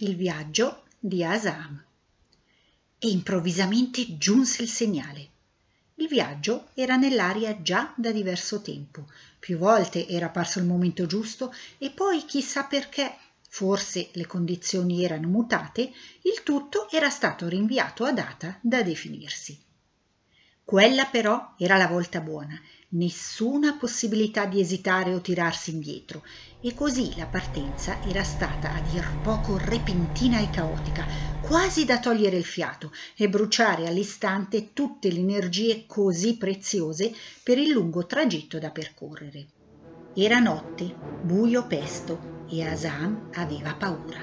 il viaggio di Asam. E improvvisamente giunse il segnale. Il viaggio era nell'aria già da diverso tempo. Più volte era apparso il momento giusto e poi chissà perché, forse le condizioni erano mutate, il tutto era stato rinviato a data da definirsi. Quella però era la volta buona nessuna possibilità di esitare o tirarsi indietro e così la partenza era stata a dir poco repentina e caotica, quasi da togliere il fiato e bruciare all'istante tutte le energie così preziose per il lungo tragitto da percorrere. Era notte, buio pesto e Asam aveva paura.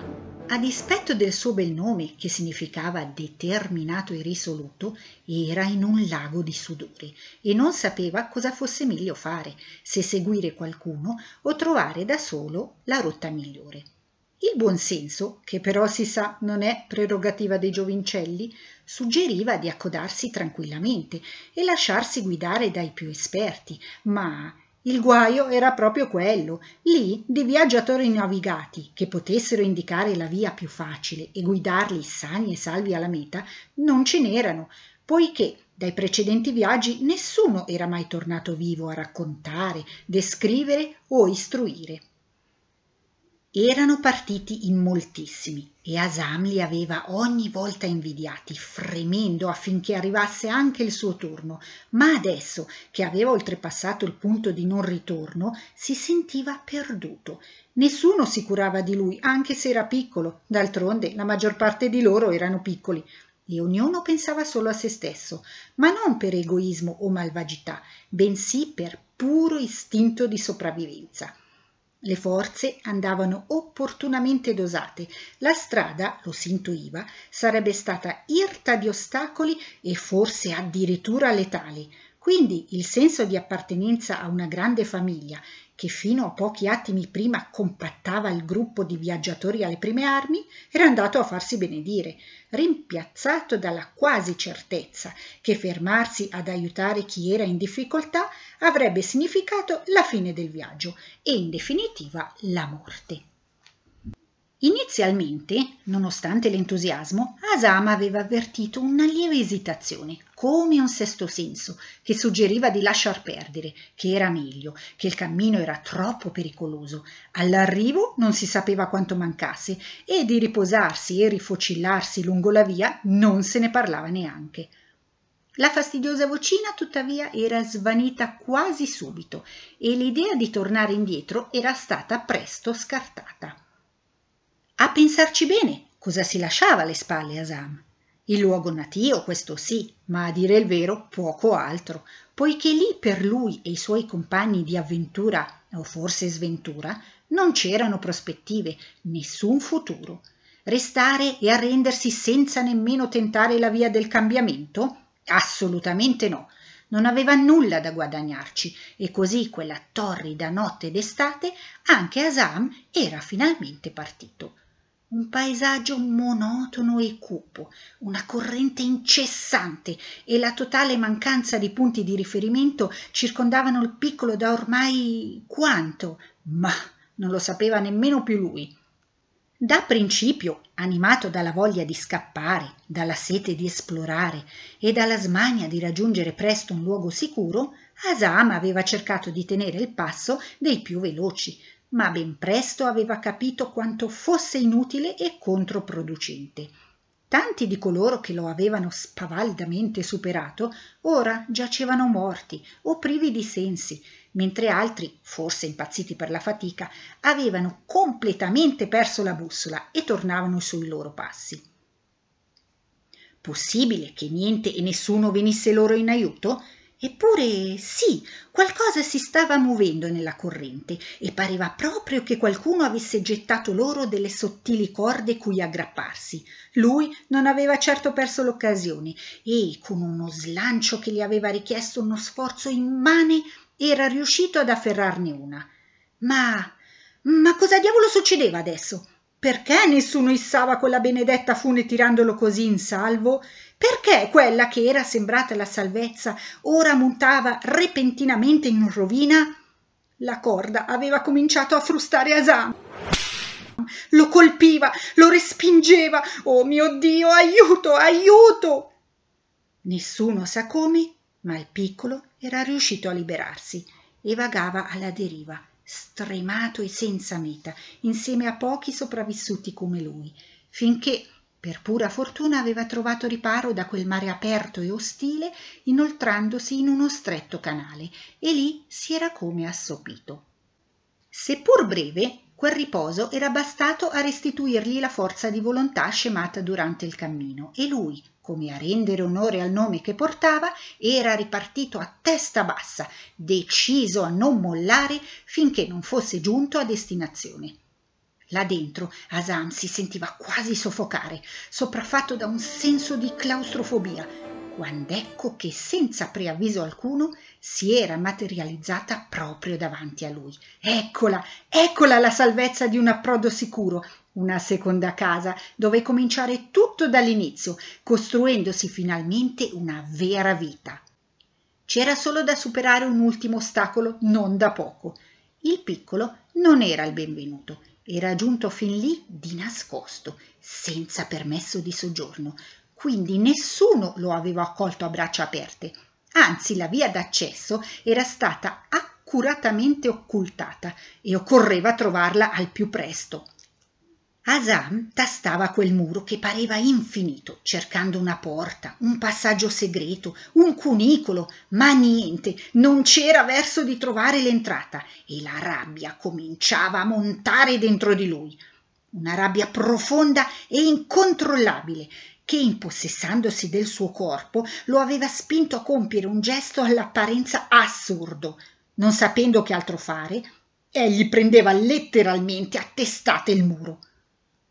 A dispetto del suo bel nome, che significava determinato e risoluto, era in un lago di sudore e non sapeva cosa fosse meglio fare, se seguire qualcuno o trovare da solo la rotta migliore. Il buon senso, che però si sa non è prerogativa dei giovincelli, suggeriva di accodarsi tranquillamente e lasciarsi guidare dai più esperti, ma il guaio era proprio quello. Lì di viaggiatori navigati che potessero indicare la via più facile e guidarli sani e salvi alla meta non ce n'erano, poiché dai precedenti viaggi nessuno era mai tornato vivo a raccontare, descrivere o istruire. Erano partiti in moltissimi e Asam li aveva ogni volta invidiati, fremendo affinché arrivasse anche il suo turno, ma adesso che aveva oltrepassato il punto di non ritorno, si sentiva perduto. Nessuno si curava di lui, anche se era piccolo, d'altronde la maggior parte di loro erano piccoli, e ognuno pensava solo a se stesso, ma non per egoismo o malvagità, bensì per puro istinto di sopravvivenza. Le forze andavano opportunamente dosate. La strada, lo si intuiva, sarebbe stata irta di ostacoli e forse addirittura letali. Quindi il senso di appartenenza a una grande famiglia, che fino a pochi attimi prima compattava il gruppo di viaggiatori alle prime armi, era andato a farsi benedire, rimpiazzato dalla quasi certezza che fermarsi ad aiutare chi era in difficoltà avrebbe significato la fine del viaggio e in definitiva la morte. Inizialmente, nonostante l'entusiasmo, Asama aveva avvertito una lieve esitazione, come un sesto senso, che suggeriva di lasciar perdere, che era meglio, che il cammino era troppo pericoloso. All'arrivo non si sapeva quanto mancasse e di riposarsi e rifocillarsi lungo la via non se ne parlava neanche. La fastidiosa vocina, tuttavia, era svanita quasi subito e l'idea di tornare indietro era stata presto scartata. A pensarci bene, cosa si lasciava alle spalle Asam? Il luogo natio, questo sì, ma a dire il vero poco altro, poiché lì per lui e i suoi compagni di avventura o forse sventura non c'erano prospettive, nessun futuro. Restare e arrendersi senza nemmeno tentare la via del cambiamento? Assolutamente no. Non aveva nulla da guadagnarci e così quella torrida notte d'estate anche Asam era finalmente partito un paesaggio monotono e cupo, una corrente incessante e la totale mancanza di punti di riferimento circondavano il piccolo da ormai quanto? Ma non lo sapeva nemmeno più lui. Da principio, animato dalla voglia di scappare, dalla sete di esplorare e dalla smania di raggiungere presto un luogo sicuro, Asam aveva cercato di tenere il passo dei più veloci, ma ben presto aveva capito quanto fosse inutile e controproducente. Tanti di coloro che lo avevano spavaldamente superato ora giacevano morti o privi di sensi, mentre altri, forse impazziti per la fatica, avevano completamente perso la bussola e tornavano sui loro passi. Possibile che niente e nessuno venisse loro in aiuto? Eppure sì, qualcosa si stava muovendo nella corrente e pareva proprio che qualcuno avesse gettato loro delle sottili corde cui aggrapparsi. Lui non aveva certo perso l'occasione e, con uno slancio che gli aveva richiesto uno sforzo immane, era riuscito ad afferrarne una. Ma. ma cosa diavolo succedeva adesso? Perché nessuno issava quella benedetta fune tirandolo così in salvo? Perché quella che era sembrata la salvezza ora mutava repentinamente in rovina? La corda aveva cominciato a frustare Asam lo colpiva, lo respingeva. Oh mio Dio, aiuto, aiuto! Nessuno sa come, ma il piccolo era riuscito a liberarsi e vagava alla deriva, stremato e senza meta, insieme a pochi sopravvissuti come lui, finché per pura fortuna aveva trovato riparo da quel mare aperto e ostile, inoltrandosi in uno stretto canale, e lì si era come assopito. Seppur breve, quel riposo era bastato a restituirgli la forza di volontà scemata durante il cammino, e lui, come a rendere onore al nome che portava, era ripartito a testa bassa, deciso a non mollare finché non fosse giunto a destinazione. Là dentro Asam si sentiva quasi soffocare, sopraffatto da un senso di claustrofobia, quando ecco che senza preavviso alcuno si era materializzata proprio davanti a lui. Eccola, eccola la salvezza di un approdo sicuro, una seconda casa dove cominciare tutto dall'inizio, costruendosi finalmente una vera vita. C'era solo da superare un ultimo ostacolo non da poco. Il piccolo non era il benvenuto era giunto fin lì di nascosto, senza permesso di soggiorno, quindi nessuno lo aveva accolto a braccia aperte. Anzi, la via d'accesso era stata accuratamente occultata e occorreva trovarla al più presto. Asam tastava quel muro che pareva infinito, cercando una porta, un passaggio segreto, un cunicolo, ma niente, non c'era verso di trovare l'entrata e la rabbia cominciava a montare dentro di lui. Una rabbia profonda e incontrollabile che, impossessandosi del suo corpo, lo aveva spinto a compiere un gesto all'apparenza assurdo. Non sapendo che altro fare, egli prendeva letteralmente a testate il muro.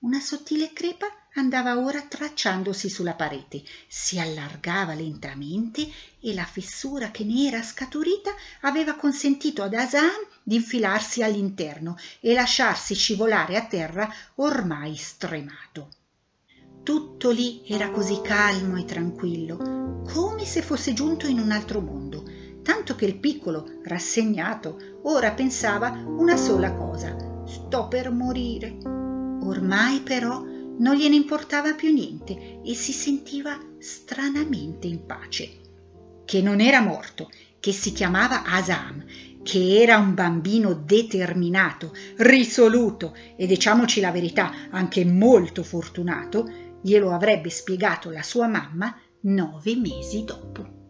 Una sottile crepa andava ora tracciandosi sulla parete, si allargava lentamente e la fessura che ne era scaturita aveva consentito ad Asan di infilarsi all'interno e lasciarsi scivolare a terra ormai stremato. Tutto lì era così calmo e tranquillo, come se fosse giunto in un altro mondo, tanto che il piccolo, rassegnato, ora pensava una sola cosa: sto per morire. Ormai però non gliene importava più niente e si sentiva stranamente in pace. Che non era morto, che si chiamava Asam, che era un bambino determinato, risoluto e diciamoci la verità, anche molto fortunato, glielo avrebbe spiegato la sua mamma nove mesi dopo.